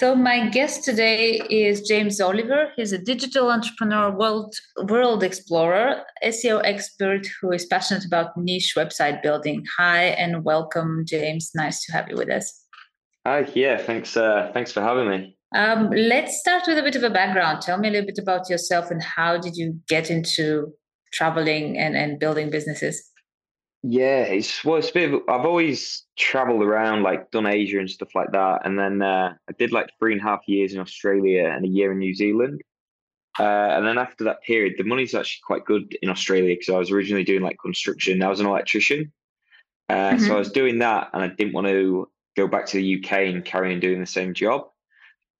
So my guest today is James Oliver. He's a digital entrepreneur, world world explorer, SEO expert who is passionate about niche website building. Hi and welcome, James. Nice to have you with us. Hi, yeah, thanks. Uh, thanks for having me. Um, let's start with a bit of a background. Tell me a little bit about yourself and how did you get into traveling and, and building businesses? Yeah, it's well, it's a bit. Of, I've always travelled around, like done Asia and stuff like that, and then uh, I did like three and a half years in Australia and a year in New Zealand. Uh, and then after that period, the money's actually quite good in Australia because I was originally doing like construction. I was an electrician, uh, mm-hmm. so I was doing that, and I didn't want to go back to the UK and carry on doing the same job.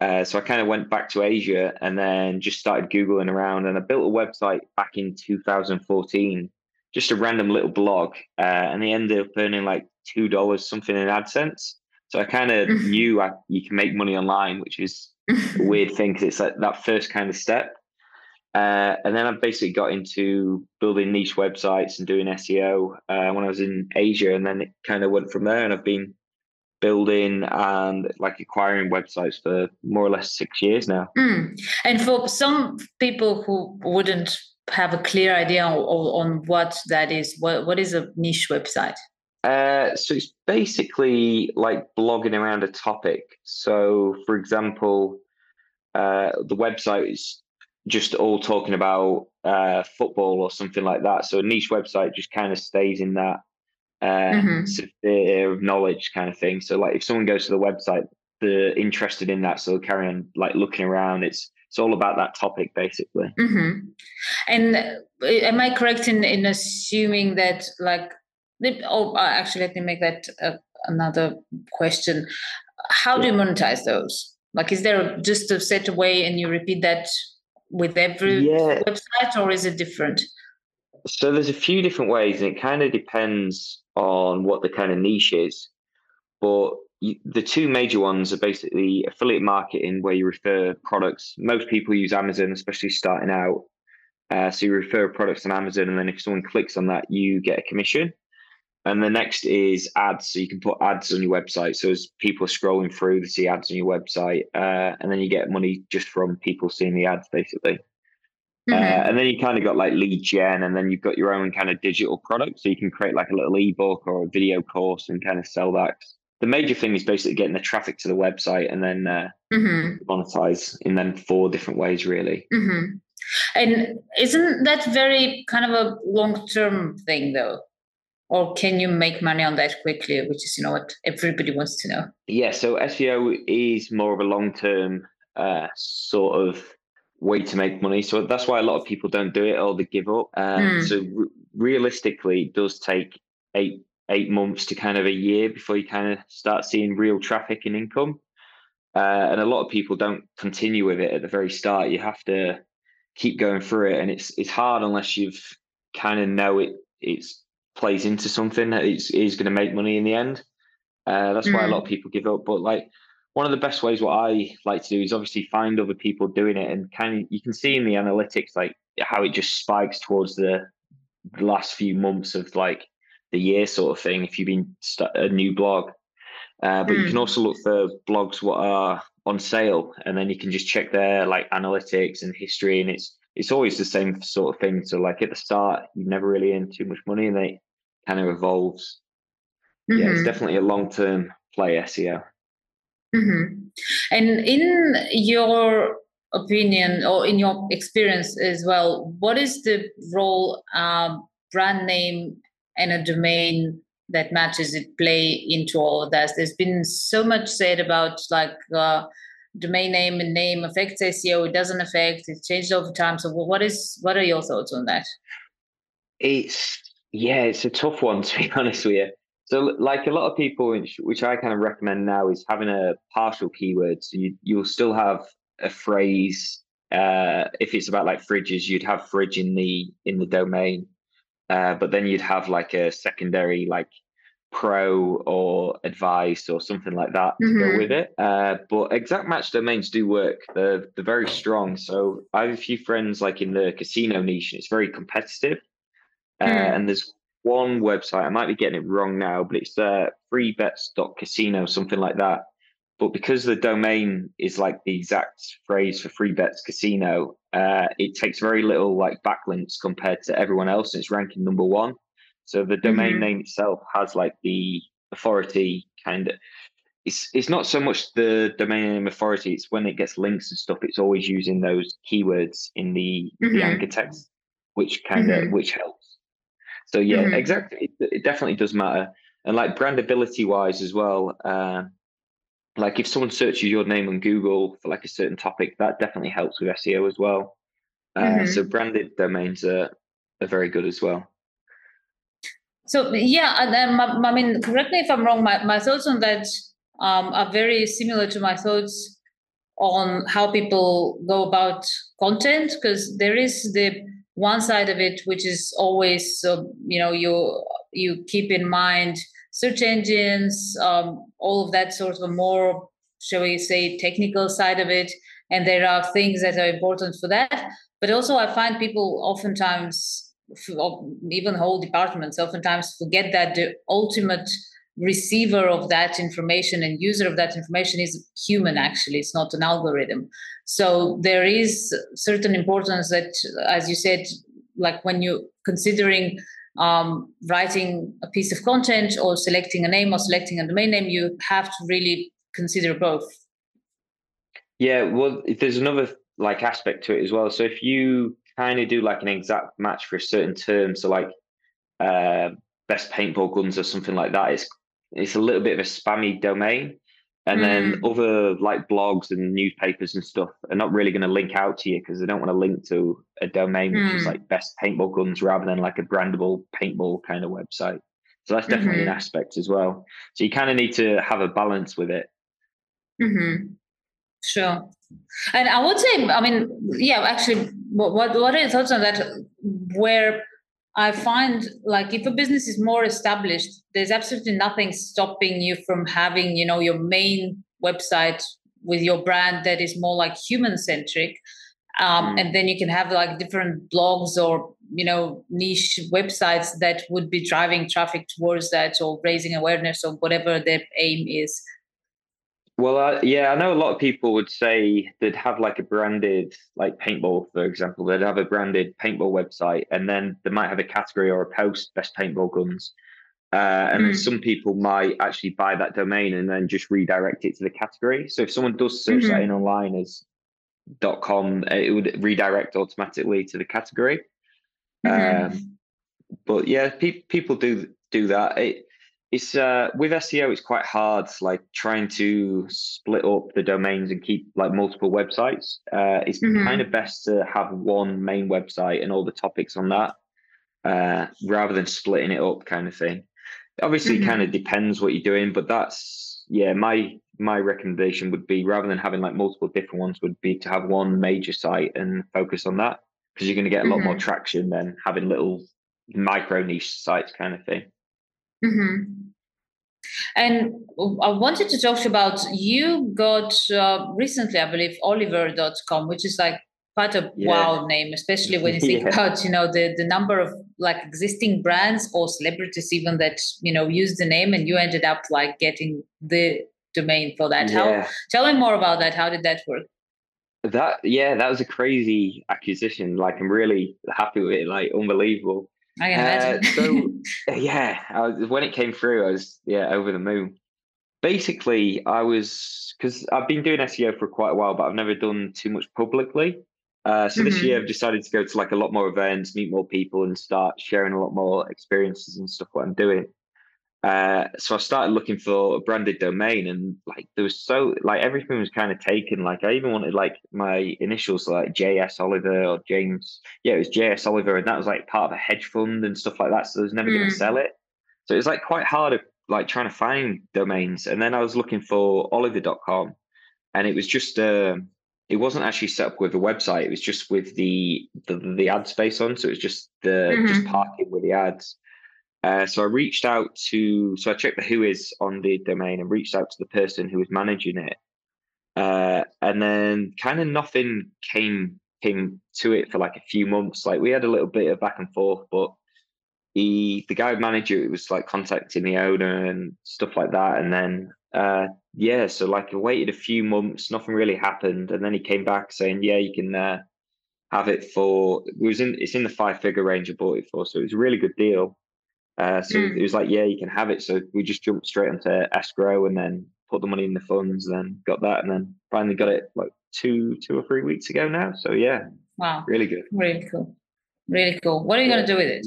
Uh, so I kind of went back to Asia and then just started googling around, and I built a website back in 2014 just a random little blog, uh, and they ended up earning like two dollars something in AdSense. So I kind of mm-hmm. knew I, you can make money online, which is a weird thing because it's like that first kind of step. Uh, and then I basically got into building niche websites and doing SEO uh, when I was in Asia, and then it kind of went from there. And I've been building and like acquiring websites for more or less six years now. Mm. And for some people who wouldn't have a clear idea on, on what that is? What what is a niche website? Uh, so it's basically like blogging around a topic. So, for example, uh, the website is just all talking about uh, football or something like that. So a niche website just kind of stays in that uh, mm-hmm. sphere of knowledge kind of thing. So, like if someone goes to the website, they're interested in that, so they'll carry on like looking around. It's it's all about that topic basically. Mm-hmm. and uh, am i correct in in assuming that like oh uh, actually let me make that uh, another question. How do you monetize those? Like is there just a set way and you repeat that with every yeah. website or is it different? So there's a few different ways and it kind of depends on what the kind of niche is. But the two major ones are basically affiliate marketing, where you refer products. Most people use Amazon, especially starting out. Uh, so you refer products on Amazon, and then if someone clicks on that, you get a commission. And the next is ads. So you can put ads on your website. So as people are scrolling through, they see ads on your website, uh, and then you get money just from people seeing the ads, basically. Uh, mm-hmm. Uh, and then you kind of got like lead gen, and then you've got your own kind of digital product. So you can create like a little ebook or a video course and kind of sell that the major thing is basically getting the traffic to the website and then uh, mm-hmm. monetize in then four different ways, really. Mm-hmm. And isn't that very kind of a long term thing, though? Or can you make money on that quickly, which is, you know, what everybody wants to know? Yeah, so SEO is more of a long term uh, sort of way to make money. So that's why a lot of people don't do it or they give up. Um, mm. So re- realistically, it does take eight eight months to kind of a year before you kind of start seeing real traffic and income. Uh, and a lot of people don't continue with it at the very start. You have to keep going through it, and it's it's hard unless you've kind of know it it's plays into something that is is going to make money in the end. Uh, that's mm. why a lot of mm. people give up. But like one of the best ways what I like to do is obviously find other people doing it, and kind of you can see in the analytics like how it just spikes towards the last few months of like the year sort of thing if you've been st- a new blog. Uh, but mm. you can hmm. also look for blogs what are on sale, and then you can just check their like analytics and history, and it's it's always the same sort of thing. So like at the start, you never really earn too much money, and they kind of evolves. Mm-hmm. Yeah, it's mm-hmm. definitely a long term play SEO. Mm-hmm. And in your opinion or in your experience as well, what is the role um, brand name and a domain that matches it play into all of that. There's been so much said about like uh, domain name and name affects SEO. It doesn't affect. It's changed over time. So what is what are your thoughts on that? It's yeah, it's a tough one to be honest with you. So like a lot of people, which, which I kind of recommend now, is having a partial keyword. So you you'll still have a phrase. Uh, if it's about like fridges, you'd have fridge in the in the domain uh, but then you'd have like a secondary like pro or advice or something like that to mm-hmm. go with it. Uh, but exact match domains do work. They're they're very strong. So I have a few friends like in the casino niche, and it's very competitive. Uh, mm. And there's one website I might be getting it wrong now, but it's uh, freebets.casino, something like that. But because the domain is like the exact phrase for free bets casino, uh, it takes very little like backlinks compared to everyone else. And it's ranking number one. So the domain mm-hmm. name itself has like the authority kind of. It's it's not so much the domain name authority. It's when it gets links and stuff. It's always using those keywords in the, mm-hmm. the anchor text, which kind of mm-hmm. which helps. So yeah, mm-hmm. exactly. It, it, definitely does matter, and like brandability wise as well. Uh, like if someone searches your name on Google for like a certain topic, that definitely helps with SEO as well. Uh, mm-hmm. So branded domains are are very good as well. So yeah, and then I mean, correct me if I'm wrong. My, my thoughts on that um, are very similar to my thoughts on how people go about content because there is the one side of it which is always uh, you know you you keep in mind search engines um, all of that sort of a more shall we say technical side of it. And there are things that are important for that. But also i find people oftentimes even whole departments oftentimes forget that the ultimate receiver of that information and user of that information is human actually. It's not an algorithm. So there is certain importance that as you said like when you're considering um, writing a piece of content or selecting a name or selecting a domain name you have to really consider both yeah well there's another like aspect to it as well so if you kind of do like an exact match for a certain term. So like uh, best paintball guns or something like that. It's it's a little bit of a spammy domain. And mm. then other like blogs and newspapers and stuff are not really going to link out to you because they don't want to link to a domain which mm. is like best paintball guns rather than like a brandable paintball kind of website. So that's definitely mm-hmm. an aspect as well. So you kind of need to have a balance with it. Mm-hmm. Sure. And I would say, I mean, yeah, actually, what what are your thoughts on that? Where I find like if a business is more established, there's absolutely nothing stopping you from having, you know, your main website with your brand that is more like human centric. Um, mm. And then you can have like different blogs or you know niche websites that would be driving traffic towards that or raising awareness or whatever their aim is. Well, uh, yeah, I know a lot of people would say they'd have like a branded, like paintball, for example, they'd have a branded paintball website, and then they might have a category or a post best paintball guns. Uh, and mm. some people might actually buy that domain and then just redirect it to the category. So if someone does search mm-hmm. that in online as .com, it would redirect automatically to the category. Mm-hmm. Um, but yeah, pe- people do do that. It, it's uh, with SEO, it's quite hard, like trying to split up the domains and keep like multiple websites. Uh, it's mm-hmm. kind of best to have one main website and all the topics on that, uh, rather than splitting it up, kind of thing. Obviously, mm-hmm. kind of depends what you're doing, but that's yeah. My my recommendation would be rather than having like multiple different ones, would be to have one major site and focus on that because you're going to get a lot mm-hmm. more traction than having little micro niche sites, kind of thing. Mm-hmm. And I wanted to talk to you about you got uh, recently, I believe, Oliver.com, which is like quite a yeah. wow name, especially when you think yeah. about you know the the number of like existing brands or celebrities even that you know use the name, and you ended up like getting the domain for that. Yeah. How tell me more about that? How did that work? That yeah, that was a crazy acquisition. Like I'm really happy with it. Like unbelievable. I can imagine. Uh, so yeah, was, when it came through, I was yeah over the moon. Basically, I was because I've been doing SEO for quite a while, but I've never done too much publicly. Uh, so mm-hmm. this year, I've decided to go to like a lot more events, meet more people, and start sharing a lot more experiences and stuff what I'm doing. Uh, so I started looking for a branded domain, and like there was so like everything was kind of taken. Like I even wanted like my initials like JS Oliver or James. Yeah, it was JS Oliver, and that was like part of a hedge fund and stuff like that. So I was never mm. going to sell it. So it was like quite hard, of like trying to find domains. And then I was looking for Oliver.com, and it was just uh, it wasn't actually set up with a website. It was just with the the, the ad space on. So it was just the mm-hmm. just parking with the ads. Uh, so I reached out to so I checked the who is on the domain and reached out to the person who was managing it. Uh, and then kind of nothing came came to it for like a few months. Like we had a little bit of back and forth, but he the guy manager it was like contacting the owner and stuff like that. And then uh, yeah, so like I waited a few months, nothing really happened, and then he came back saying, "Yeah, you can uh, have it for." It was in it's in the five figure range I bought it for, so it was a really good deal. Uh, so mm. it was like, "Yeah, you can have it." So we just jumped straight onto escrow and then put the money in the funds, then got that, and then finally got it like two two or three weeks ago now. So yeah, wow, really good, really cool, really cool. What are you yeah. gonna do with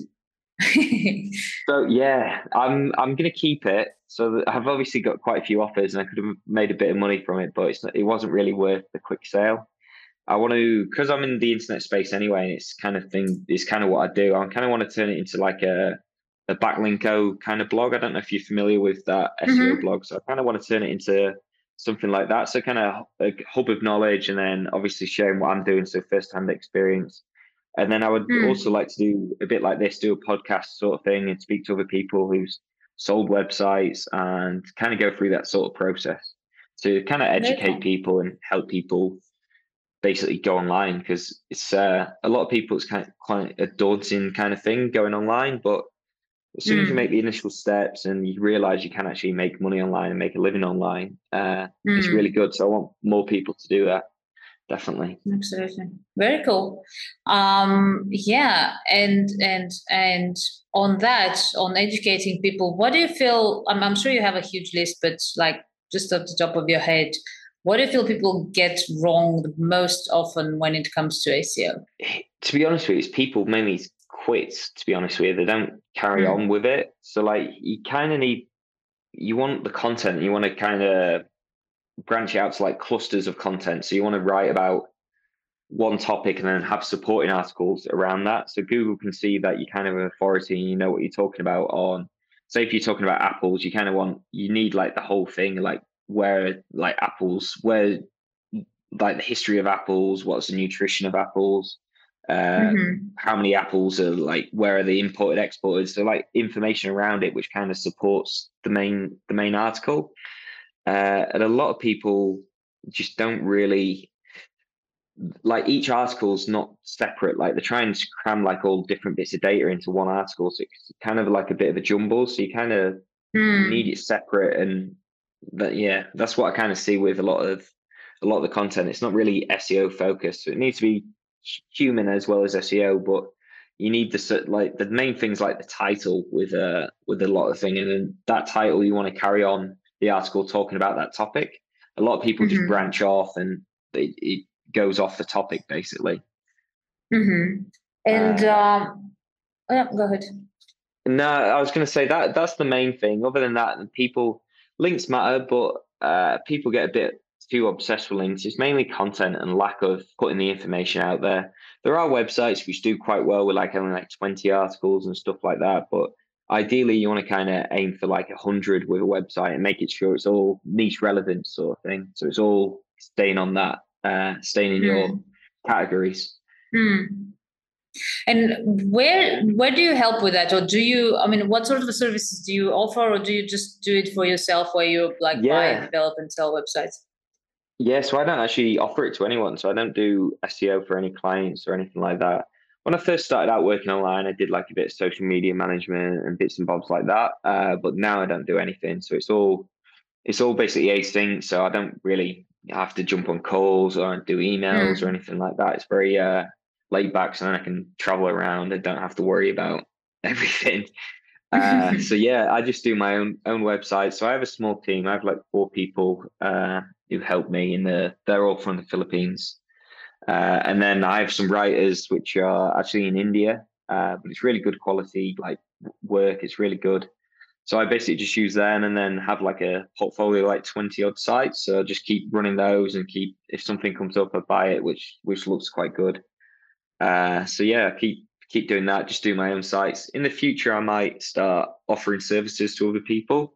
it? so yeah, I'm I'm gonna keep it. So I've obviously got quite a few offers, and I could have made a bit of money from it, but it's it wasn't really worth the quick sale. I want to because I'm in the internet space anyway, and it's kind of thing. It's kind of what I do. I kind of want to turn it into like a a backlinko kind of blog. I don't know if you're familiar with that SEO mm-hmm. blog, so I kind of want to turn it into something like that. So kind of a hub of knowledge, and then obviously sharing what I'm doing, so first hand experience. And then I would mm. also like to do a bit like this, do a podcast sort of thing and speak to other people who's sold websites and kind of go through that sort of process to kind of educate people and help people basically go online because it's uh, a lot of people it's kind of quite a daunting kind of thing going online but as soon mm. as you hmm. make the initial steps and you realize you can actually make money online and make a living online uh, mm. it's really good so i want more people to do that definitely absolutely very cool um yeah and and and on that on educating people what do you feel I'm, I'm sure you have a huge list but like just off the top of your head what do you feel people get wrong the most often when it comes to seo to be honest with you it's people mainly quit to be honest with you they don't carry mm. on with it so like you kind of need you want the content you want to kind of branch out to like clusters of content. So you want to write about one topic and then have supporting articles around that. So Google can see that you kind of an authority and you know what you're talking about on say if you're talking about apples, you kind of want you need like the whole thing, like where like apples, where like the history of apples, what's the nutrition of apples, uh, mm-hmm. how many apples are like where are they imported, exported. So like information around it which kind of supports the main the main article. Uh, and a lot of people just don't really like each article's not separate. Like they're trying to cram like all different bits of data into one article, so it's kind of like a bit of a jumble. So you kind of mm. need it separate, and that yeah, that's what I kind of see with a lot of a lot of the content. It's not really SEO focused. So it needs to be human as well as SEO, but you need the like the main things like the title with a with a lot of thing, and then that title you want to carry on the article talking about that topic. A lot of people mm-hmm. just branch off and it, it, goes off the topic basically. Mm-hmm. And uh, um, oh, yeah, go ahead. No, I was going to say that that's the main thing. Other than that, people links matter, but uh, people get a bit too obsessed with links. It's mainly content and lack of putting the information out there. There are websites which do quite well with like only like 20 articles and stuff like that, but ideally you want to kind of aim for like a hundred with a website and make it sure it's all niche relevant sort of thing. So it's all staying on that, uh, staying in mm. your hmm. categories. Mm. And where where do you help with that, or do you? I mean, what sort of services do you offer, or do you just do it for yourself, where you like yeah. buy, and develop, and sell websites? Yeah, so I don't actually offer it to anyone. So I don't do SEO for any clients or anything like that when I first started out working online, I did like a bit of social media management and bits and bobs like that. Uh, but now I don't do anything. So it's all it's all basically async. So I don't really have to jump on calls or do emails mm. or anything like that. It's very uh, laid back, so then I can travel around and don't have to worry about everything. Uh, so yeah, I just do my own own website. So I have a small team. I have like four people uh, who help me, in the, they're all from the Philippines. Uh, and then I have some writers which are actually in India, uh, but it's really good quality like work. It's really good. So I basically just use them and then have like a portfolio like 20 odd sites. So I just keep running those and keep if something comes up, I buy it, which which looks quite good. Uh, so yeah, keep keep doing that. Just do my own sites. In the future, I might start offering services to other people.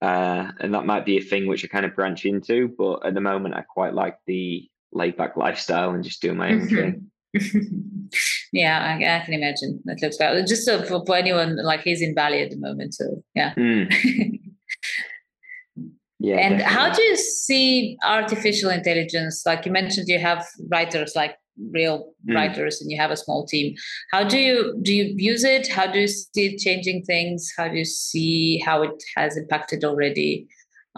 Uh, and that might be a thing which I kind of branch into. But at the moment, I quite like the laid back lifestyle and just doing my own thing. yeah, I, I, can imagine. That looks bad. Just so for, for, anyone like he's in Bali at the moment, so yeah. Mm. yeah. And definitely. how do you see artificial intelligence? Like you mentioned, you have writers like real mm. writers and you have a small team how do you do you use it how do you see it changing things how do you see how it has impacted already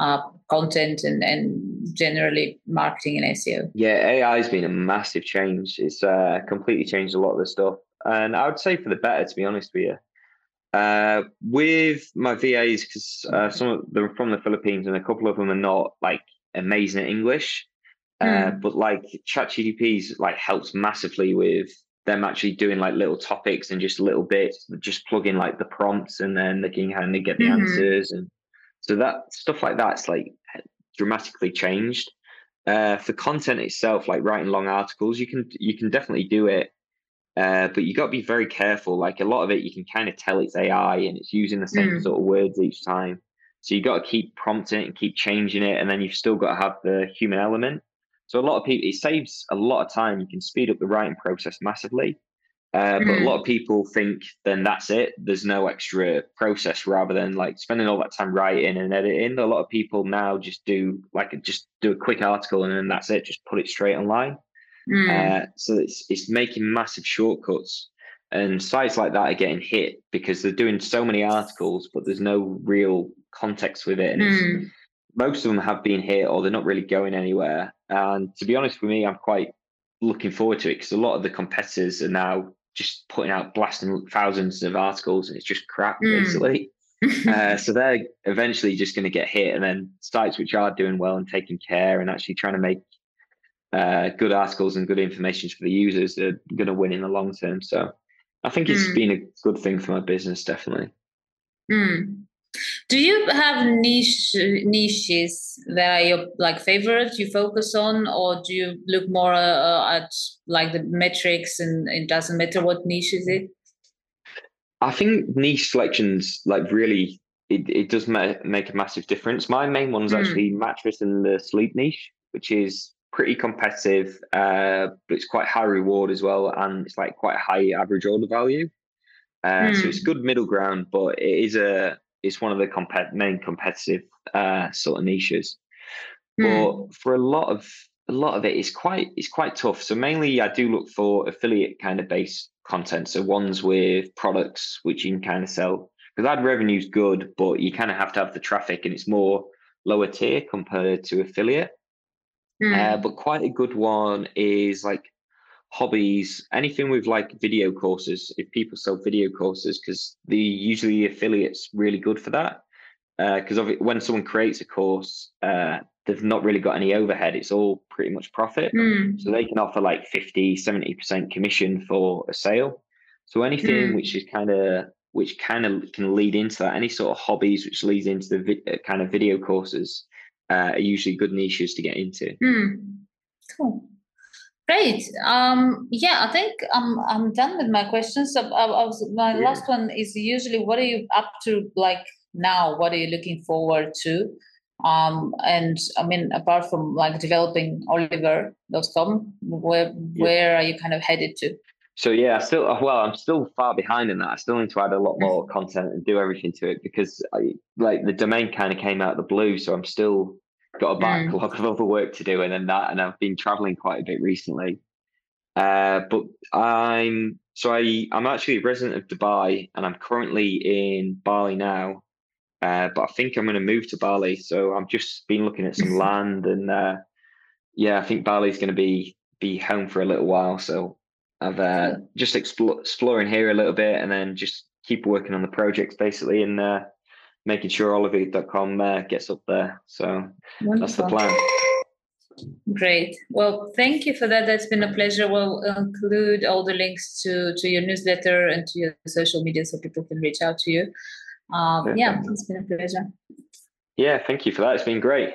uh, content and, and generally marketing and SEO? Yeah, AI has been a massive change. It's uh, completely changed a lot of the stuff. And I would say for the better, to be honest with you. Uh, with my VAs, because uh, some of them are from the Philippines and a couple of them are not like amazing at English. Uh, mm. but like ChatGPT's like helps massively with them actually doing like little topics and just little bits, just plug in like the prompts and then they can kind of get the mm-hmm. answers and so that stuff like that's like dramatically changed. Uh, for content itself, like writing long articles, you can you can definitely do it, uh, but you got to be very careful. Like a lot of it, you can kind of tell it's AI and it's using the same mm. sort of words each time. So you got to keep prompting and keep changing it, and then you've still got to have the human element. So a lot of people, it saves a lot of time. You can speed up the writing process massively. Uh, but mm. a lot of people think then that's it. There's no extra process rather than like spending all that time writing and editing. A lot of people now just do like just do a quick article and then that's it. Just put it straight online. Mm. Uh, so it's it's making massive shortcuts, and sites like that are getting hit because they're doing so many articles, but there's no real context with it, and mm. Most of them have been hit or they're not really going anywhere. And to be honest with me, I'm quite looking forward to it because a lot of the competitors are now just putting out blasting thousands of articles and it's just crap mm. basically. uh, so they're eventually just going to get hit, and then sites which are doing well and taking care and actually trying to make uh, good articles and good information for the users are going to win in the long term. So I think it's mm. been a good thing for my business, definitely. Mm. Do you have niche niches that are your like favorites you focus on, or do you look more uh, at like the metrics and it doesn't matter what niche is it? I think niche selections like really it, it does ma- make a massive difference. My main one's mm. actually mattress and the sleep niche, which is pretty competitive, uh, but it's quite high reward as well, and it's like quite high average order value. Uh, mm. So it's good middle ground, but it is a it's one of the main competitive uh, sort of niches. Mm. But for a lot of a lot of it is quite it's quite tough. So mainly I do look for affiliate kind of based content. So ones with products which you can kind of sell because ad revenue's good, but you kind of have to have the traffic and it's more lower tier compared to affiliate. Mm. Uh, but quite a good one is like hobbies, anything with like video courses. If people sell video courses, because the usually affiliates really good for that. Because uh, when someone creates a course, uh, they've not really got any overhead. It's all pretty much profit. Mm. So they can offer like 50, 70% commission for a sale. So anything mm. which is kind of which kind of can lead into that, any sort of hobbies which leads into the vi- uh, kind of video courses uh, are usually good niches to get into. Mm. Cool. Great. Um, yeah, I think I'm I'm done with my questions. So I, I was, my yeah. last one is usually what are you up to like now? What are you looking forward to? Um, and I mean, apart from like developing Oliver.com, where yeah. where are you kind of headed to? So yeah, I still well, I'm still far behind in that. I still need to add a lot more content and do everything to it because I, like the domain kind of came out of the blue. So I'm still got a mm. backlog mm. of other work to do and then that and I've been traveling quite a bit recently. Uh, but I'm so I I'm actually a resident of Dubai and I'm currently in Bali now. Uh, but I think I'm going to move to Bali. So I've just been looking at some land and uh, yeah, I think Bali's going to be be home for a little while. So I've uh, just explore, exploring here a little bit and then just keep working on the projects basically and uh, making sure oliver.com uh, gets up there. So Wonderful. that's the plan. Great. Well, thank you for that. That's been a pleasure. We'll include all the links to, to your newsletter and to your social media so people can reach out to you. Um, yeah, it's been a pleasure. Yeah, thank you for that. It's been great.